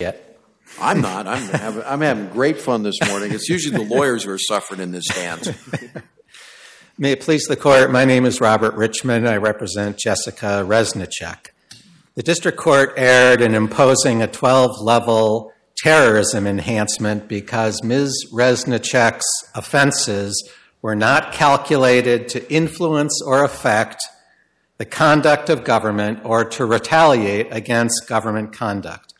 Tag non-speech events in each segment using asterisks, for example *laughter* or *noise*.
yet. I'm not. I'm having, I'm having great fun this morning. It's usually the lawyers who are suffering in this dance. *laughs* May it please the court, my name is Robert Richmond. I represent Jessica Reznicek. The district court erred in imposing a 12 level terrorism enhancement because Ms. Reznicek's offenses were not calculated to influence or affect the conduct of government or to retaliate against government conduct.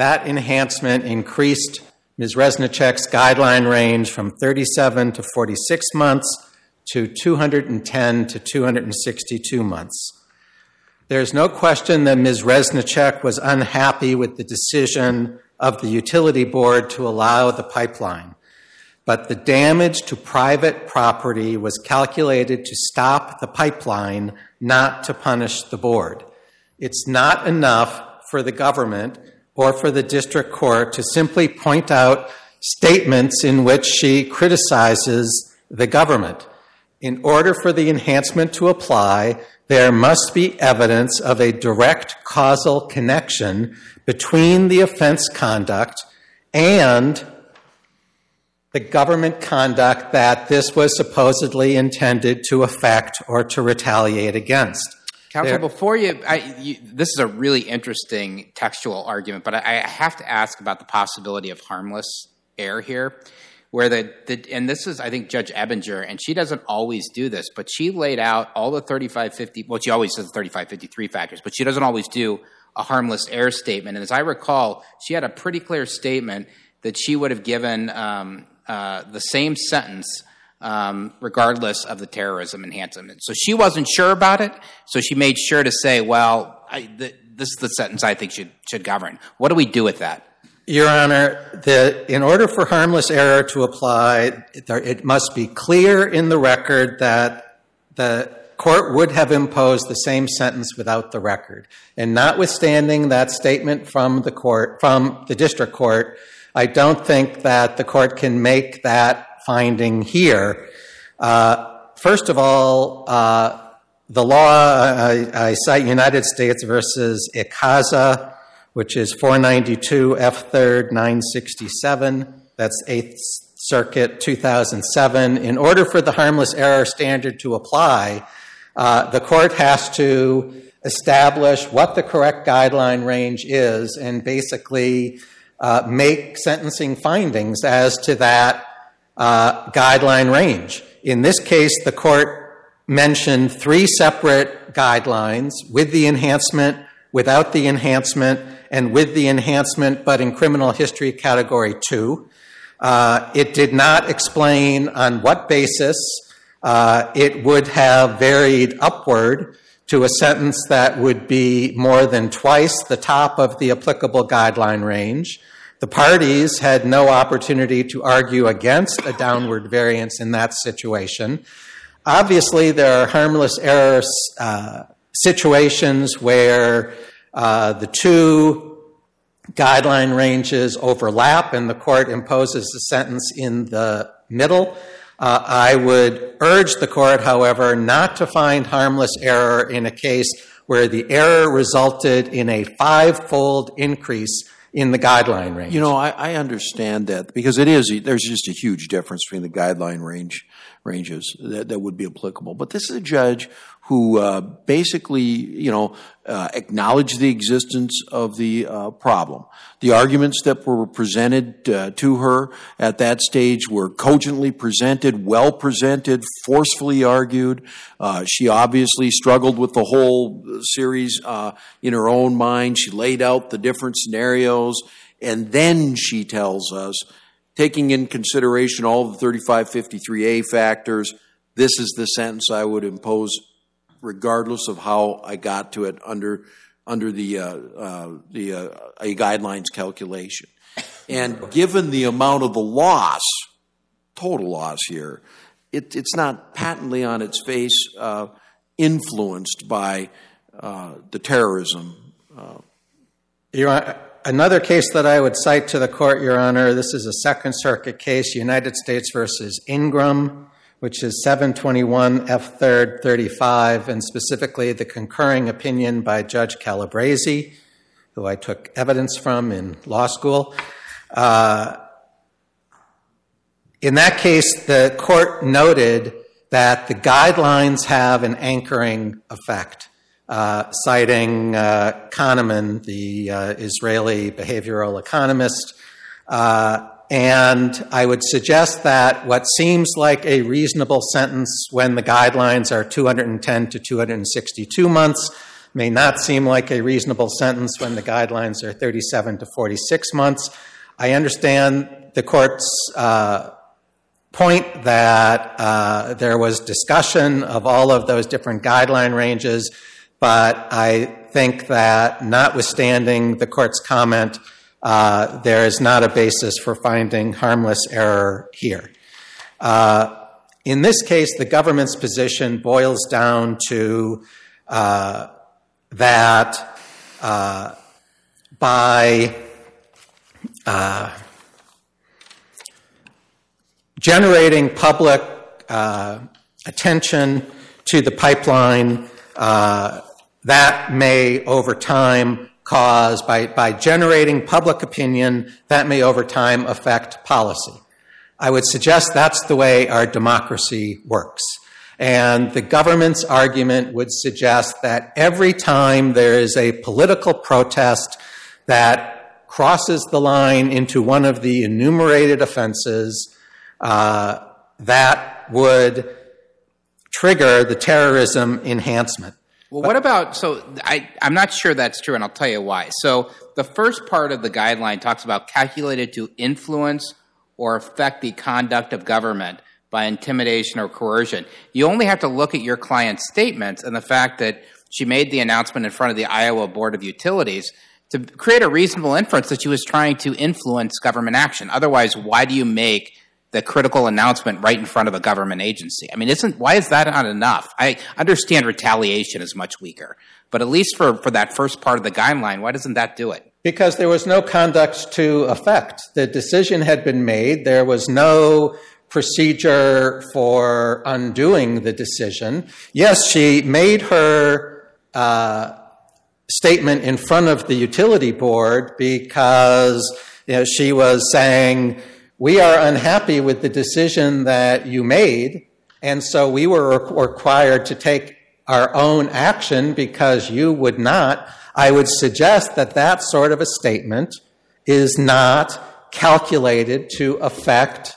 That enhancement increased Ms. Reznicek's guideline range from 37 to 46 months to 210 to 262 months. There's no question that Ms. Reznicek was unhappy with the decision of the utility board to allow the pipeline but the damage to private property was calculated to stop the pipeline, not to punish the board. It's not enough for the government or for the district court to simply point out statements in which she criticizes the government. In order for the enhancement to apply, there must be evidence of a direct causal connection between the offense conduct and the government conduct that this was supposedly intended to affect or to retaliate against. Counsel, before you, I, you, this is a really interesting textual argument, but I, I, have to ask about the possibility of harmless error here, where the, the and this is I think Judge Ebinger, and she doesn't always do this, but she laid out all the 3550, well, she always says 3553 factors, but she doesn't always do a harmless error statement. And as I recall, she had a pretty clear statement that she would have given um, uh, the same sentence um, regardless of the terrorism enhancement. So she wasn't sure about it, so she made sure to say, well, I, the, this is the sentence I think should, should govern. What do we do with that? Your Honor, the, in order for harmless error to apply, there, it must be clear in the record that the court would have imposed the same sentence without the record. And notwithstanding that statement from the court, from the district court, I don't think that the court can make that finding here. Uh, first of all, uh, the law, I, cite United States versus Icaza, which is 492 F 3rd 967. That's 8th Circuit 2007. In order for the harmless error standard to apply, uh, the court has to establish what the correct guideline range is and basically make sentencing findings as to that guideline range. In this case, the court mentioned three separate guidelines with the enhancement, without the enhancement, and with the enhancement, but in criminal history category two. Uh, it did not explain on what basis uh, it would have varied upward to a sentence that would be more than twice the top of the applicable guideline range. The parties had no opportunity to argue against a downward variance in that situation. Obviously, there are harmless error uh, situations where uh, the two guideline ranges overlap and the court imposes the sentence in the middle. Uh, I would urge the court, however, not to find harmless error in a case where the error resulted in a five-fold increase in the guideline range. You know, I, I understand that because it is, there's just a huge difference between the guideline range ranges that, that would be applicable. But this is a judge who uh, basically, you know, uh, acknowledged the existence of the uh, problem. The arguments that were presented uh, to her at that stage were cogently presented, well presented, forcefully argued. Uh, she obviously struggled with the whole series uh, in her own mind. She laid out the different scenarios, and then she tells us taking in consideration all the 3553A factors, this is the sentence I would impose regardless of how I got to it under under the uh, uh, the uh, guidelines calculation. And given the amount of the loss, total loss here, it, it's not patently on its face uh, influenced by uh, the terrorism. Uh. Your Another case that I would cite to the court, Your Honor, this is a Second Circuit case, United States versus Ingram, which is 721 F 3rd 35, and specifically the concurring opinion by Judge Calabresi, who I took evidence from in law school. Uh, in that case, the court noted that the guidelines have an anchoring effect, uh, citing uh, Kahneman, the uh, Israeli behavioral economist. And I would suggest that what seems like a reasonable sentence when the guidelines are 210 to 262 months may not seem like a reasonable sentence when the guidelines are 37 to 46 months. I understand the court's uh, point that uh, there was discussion of all of those different guideline ranges, but I think that notwithstanding the court's comment, there is not a basis for finding harmless error here. Uh, in this case, the government's position boils down to uh, that uh, by uh, generating public uh, attention to the pipeline, that may over time cause, by, by generating public opinion, that may over time affect policy. I would suggest that's the way our democracy works. And the government's argument would suggest that every time there is a political protest that crosses the line into one of the enumerated offenses, uh, that would trigger the terrorism enhancement. Well, what about so I, I'm not sure that's true, and I'll tell you why. So the first part of the guideline talks about calculated to influence or affect the conduct of government by intimidation or coercion. You only have to look at your client's statements and the fact that she made the announcement in front of the Iowa Board of Utilities to create a reasonable inference that she was trying to influence government action. Otherwise, why do you make the critical announcement right in front of a government agency. I mean, isn't why is that not enough? I understand retaliation is much weaker, but at least for, for that first part of the guideline, why doesn't that do it? Because there was no conduct to effect. The decision had been made. There was no procedure for undoing the decision. Yes, she made her uh, statement in front of the utility board because you know, she was saying we are unhappy with the decision that you made, and so we were required to take our own action because you would not. I would suggest that that sort of a statement is not calculated to affect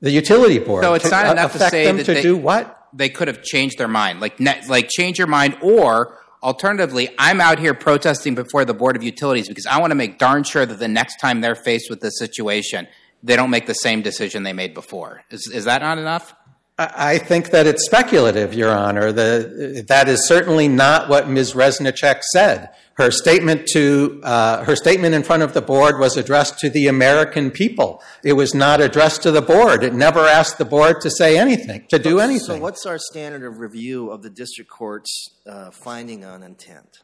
the utility board. So it's not uh, enough to say them that to they, do what? They could have changed their mind, like like change your mind, or alternatively, I'm out here protesting before the board of utilities because I want to make darn sure that the next time they're faced with this situation, they don't make the same decision they made before. Is, is that not enough? I think that it's speculative, Your Honor. The, that is certainly not what Ms. Reznicek said. Her statement to uh, her statement in front of the board was addressed to the American people. It was not addressed to the board. It never asked the board to say anything, to do anything. So, what's our standard of review of the district court's uh, finding on intent?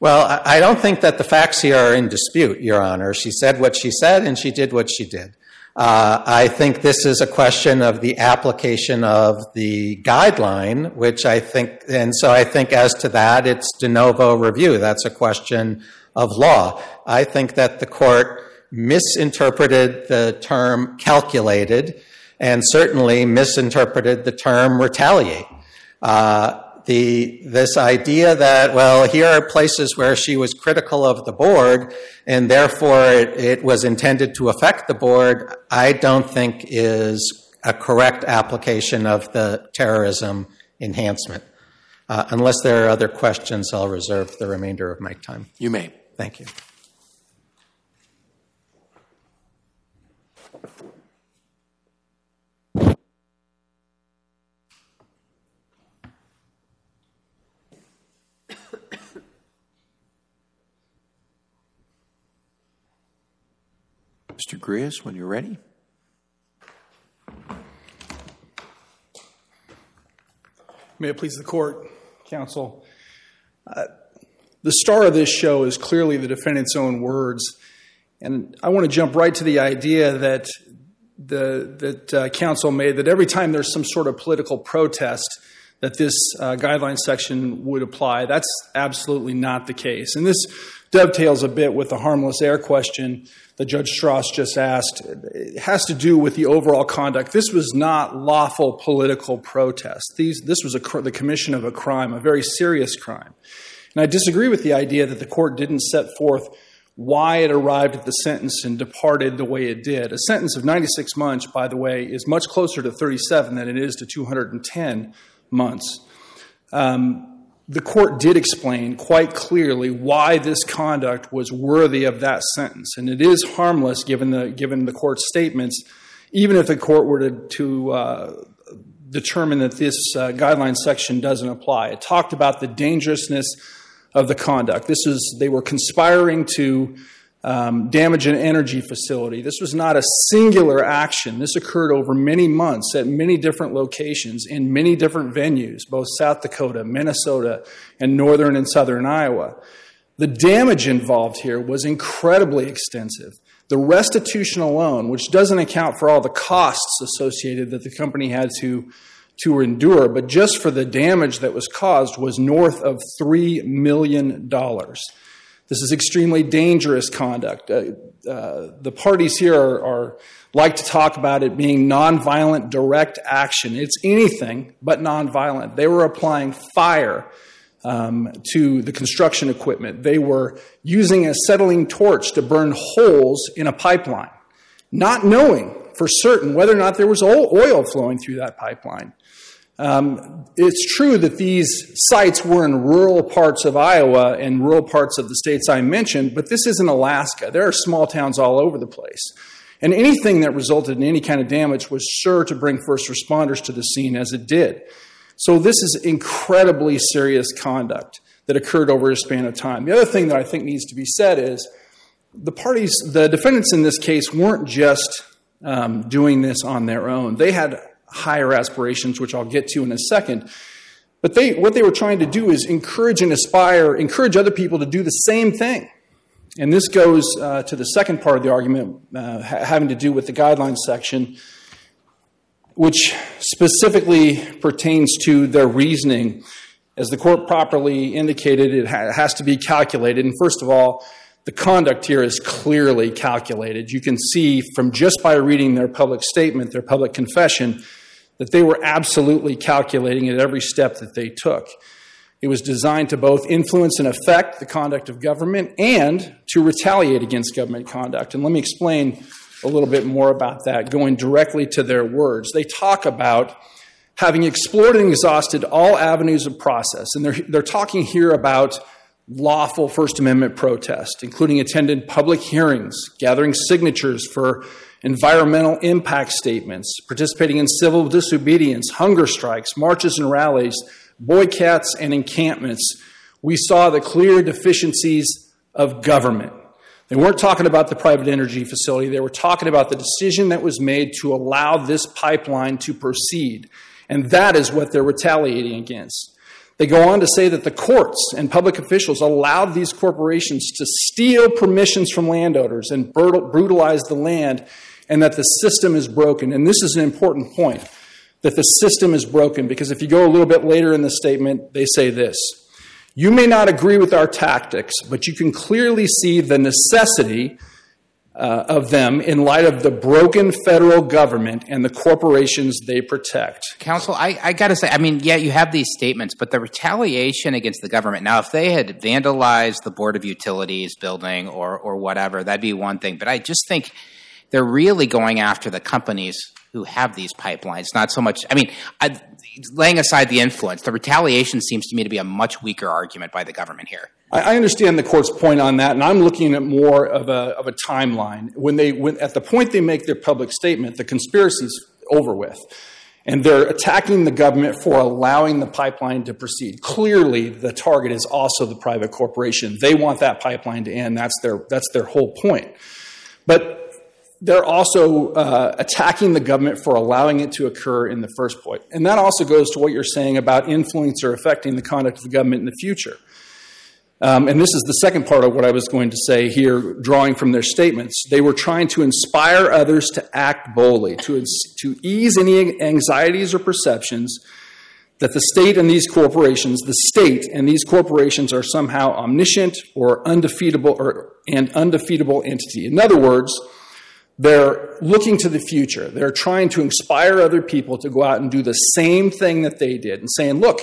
Well, I don't think that the facts here are in dispute, Your Honor. She said what she said, and she did what she did. Uh, I think this is a question of the application of the guideline, which I think, and so I think as to that, it's de novo review. That's a question of law. I think that the court misinterpreted the term calculated and certainly misinterpreted the term retaliate. The, this idea that, well, here are places where she was critical of the board and therefore it, it was intended to affect the board, I don't think is a correct application of the terrorism enhancement. Uh, unless there are other questions, I'll reserve the remainder of my time. You may. Thank you. Mr. Griess, when you're ready. May it please the court, counsel. Uh, the star of this show is clearly the defendant's own words, and I want to jump right to the idea that the that uh, counsel made that every time there's some sort of political protest, that this uh, guideline section would apply. That's absolutely not the case. And this dovetails a bit with the harmless error question that Judge Stras just asked. It has to do with the overall conduct. This was not lawful political protest. These, this was a, the commission of a crime, a very serious crime. And I disagree with the idea that the court didn't set forth why it arrived at the sentence and departed the way it did. A sentence of 96 months, by the way, is much closer to 37 than it is to 210 months. Um, the court did explain quite clearly why this conduct was worthy of that sentence, and it is harmless given the given the court's statements. Even if the court were to, uh, determine that this uh, guideline section doesn't apply, it talked about the dangerousness of the conduct. This is they were conspiring to um, damage an energy facility. This was not a singular action. This occurred over many months at many different locations in many different venues, both South Dakota, Minnesota, and northern and southern Iowa. The damage involved here was incredibly extensive. The restitution alone, which doesn't account for all the costs associated that the company had to, to endure, but just for the damage that was caused, was north of $3 million. This is extremely dangerous conduct. Uh, uh, the parties here are, are, like to talk about it being nonviolent direct action. It's anything but nonviolent. They were applying fire um, to the construction equipment. They were using a acetylene torch to burn holes in a pipeline, not knowing for certain whether or not there was oil flowing through that pipeline. Um, it's true that these sites were in rural parts of Iowa and rural parts of the states I mentioned, but this isn't Alaska. There are small towns all over the place. And anything that resulted in any kind of damage was sure to bring first responders to the scene as it did. So this is incredibly serious conduct that occurred over a span of time. The other thing that I think needs to be said is the parties, the defendants in this case weren't just um, doing this on their own. They had higher aspirations, which I'll get to in a second. But they, what they were trying to do is encourage and aspire, encourage other people to do the same thing. And this goes uh, to the second part of the argument uh, having to do with the guidelines section, which specifically pertains to their reasoning. As the court properly indicated, it ha- has to be calculated. And first of all, the conduct here is clearly calculated. You can see from just by reading their public statement, their public confession, that they were absolutely calculating at every step that they took. It was designed to both influence and affect the conduct of government and to retaliate against government conduct. And let me explain a little bit more about that, going directly to their words. They talk about having explored and exhausted all avenues of process, and they're, they're talking here about lawful First Amendment protest, including attending public hearings, gathering signatures for environmental impact statements, participating in civil disobedience, hunger strikes, marches and rallies, boycotts and encampments, we saw the clear deficiencies of government. They weren't talking about the private energy facility. They were talking about the decision that was made to allow this pipeline to proceed. And that is what they're retaliating against. They go on to say that the courts and public officials allowed these corporations to steal permissions from landowners and brutalize the land and that the system is broken. And this is an important point that the system is broken because if you go a little bit later in the statement, they say this You may not agree with our tactics, but you can clearly see the necessity. Uh, of them in light of the broken federal government and the corporations they protect. Counsel, I, I got to say, I mean, yeah, you have these statements, but the retaliation against the government. Now, if they had vandalized the Board of Utilities building or or whatever, that'd be one thing. But I just think they're really going after the companies who have these pipelines, not so much. I mean, I, laying aside the influence, the retaliation seems to me to be a much weaker argument by the government here. I understand the court's point on that, and I'm looking at more of a, of a timeline. When they, when, at the point they make their public statement, the conspiracy's over with. And they're attacking the government for allowing the pipeline to proceed. Clearly, the target is also the private corporation. They want that pipeline to end. That's their, that's their whole point. But they're also uh, attacking the government for allowing it to occur in the first place. And that also goes to what you're saying about influence or affecting the conduct of the government in the future. Um, and this is the second part of what I was going to say here, drawing from their statements. They were trying to inspire others to act boldly, to, to ease any anxieties or perceptions that the state and these corporations, the state and these corporations are somehow omniscient or undefeatable or an undefeatable entity. In other words, they're looking to the future. They're trying to inspire other people to go out and do the same thing that they did and saying, look,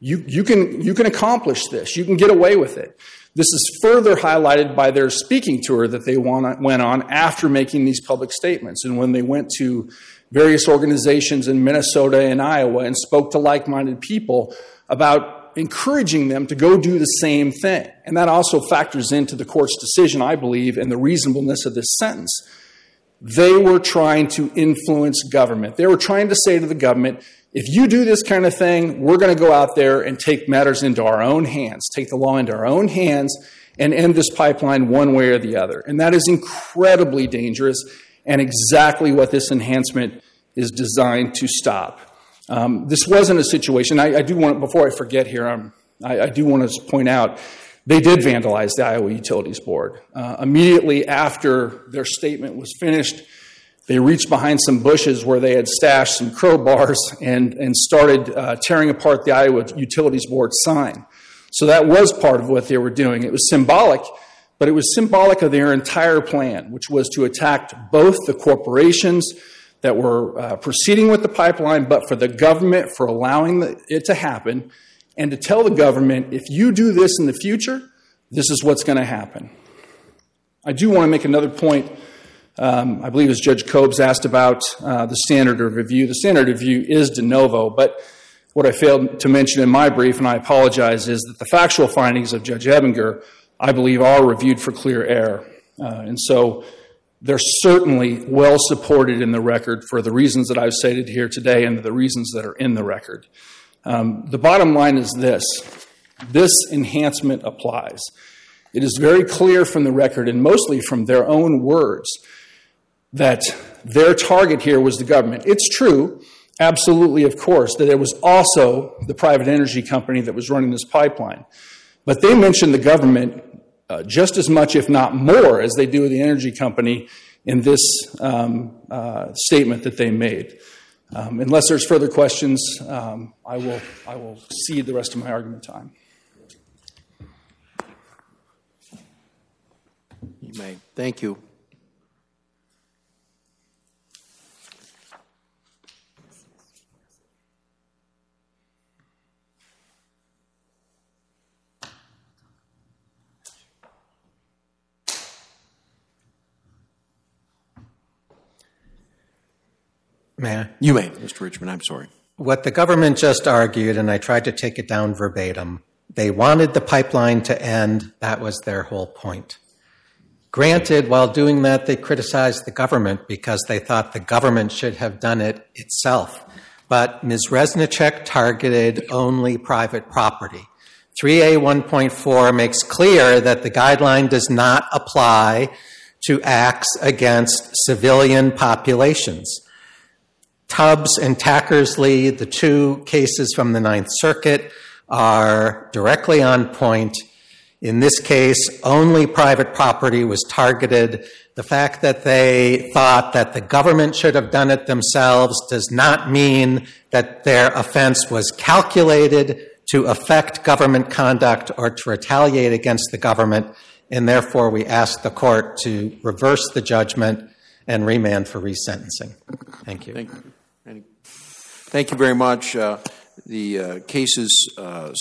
you, you, can, you can accomplish this. You can get away with it. This is further highlighted by their speaking tour that they went on after making these public statements. And when they went to various organizations in Minnesota and Iowa and spoke to like minded people about encouraging them to go do the same thing. And that also factors into the court's decision, I believe, and the reasonableness of this sentence. They were trying to influence government. They were trying to say to the government, if you do this kind of thing, we're going to go out there and take matters into our own hands, take the law into our own hands, and end this pipeline one way or the other. And that is incredibly dangerous and exactly what this enhancement is designed to stop. Um, this wasn't a situation, I, I, do want, before I forget here, um, I, I, do want to point out they did vandalize the Iowa Utilities Board. Uh, immediately after their statement was finished, they reached behind some bushes where they had stashed some crowbars and, and started uh, tearing apart the Iowa Utilities Board sign. So that was part of what they were doing. It was symbolic, but it was symbolic of their entire plan, which was to attack both the corporations that were uh, proceeding with the pipeline, but for the government for allowing the, it to happen, and to tell the government if you do this in the future, this is what's going to happen. I do want to make another point um, I believe as Judge Kobes asked about uh, the standard of review. The standard of review is de novo, but what I failed to mention in my brief, and I apologize, is that the factual findings of Judge Ebinger, I believe, are reviewed for clear error. Uh, and so they're certainly well supported in the record for the reasons that I've stated here today and the reasons that are in the record. Um, the bottom line is this this enhancement applies. It is very clear from the record and mostly from their own words that their target here was the government. It's true, absolutely, of course, that it was also the private energy company that was running this pipeline. But they mentioned the government uh, just as much, if not more, as they do the energy company in this um, uh, statement that they made. Um, unless there's further questions, um, I, will, I will cede the rest of my argument time. You may. Thank you. May I? You may, Mr. Richmond. I'm sorry. What the government just argued, and I tried to take it down verbatim, they wanted the pipeline to end. That was their whole point. Granted, while doing that, they criticized the government because they thought the government should have done it itself. But Ms. Reznicek targeted only private property. 3A 1.4 makes clear that the guideline does not apply to acts against civilian populations. Tubbs and Tankersley, the two cases from the Ninth Circuit, are directly on point. In this case, only private property was targeted. The fact that they thought that the government should have done it themselves does not mean that their offense was calculated to affect government conduct or to retaliate against the government, and therefore we ask the court to reverse the judgment and remand for resentencing. Thank you. Thank you. Thank you very much. Uh, the uh, cases uh,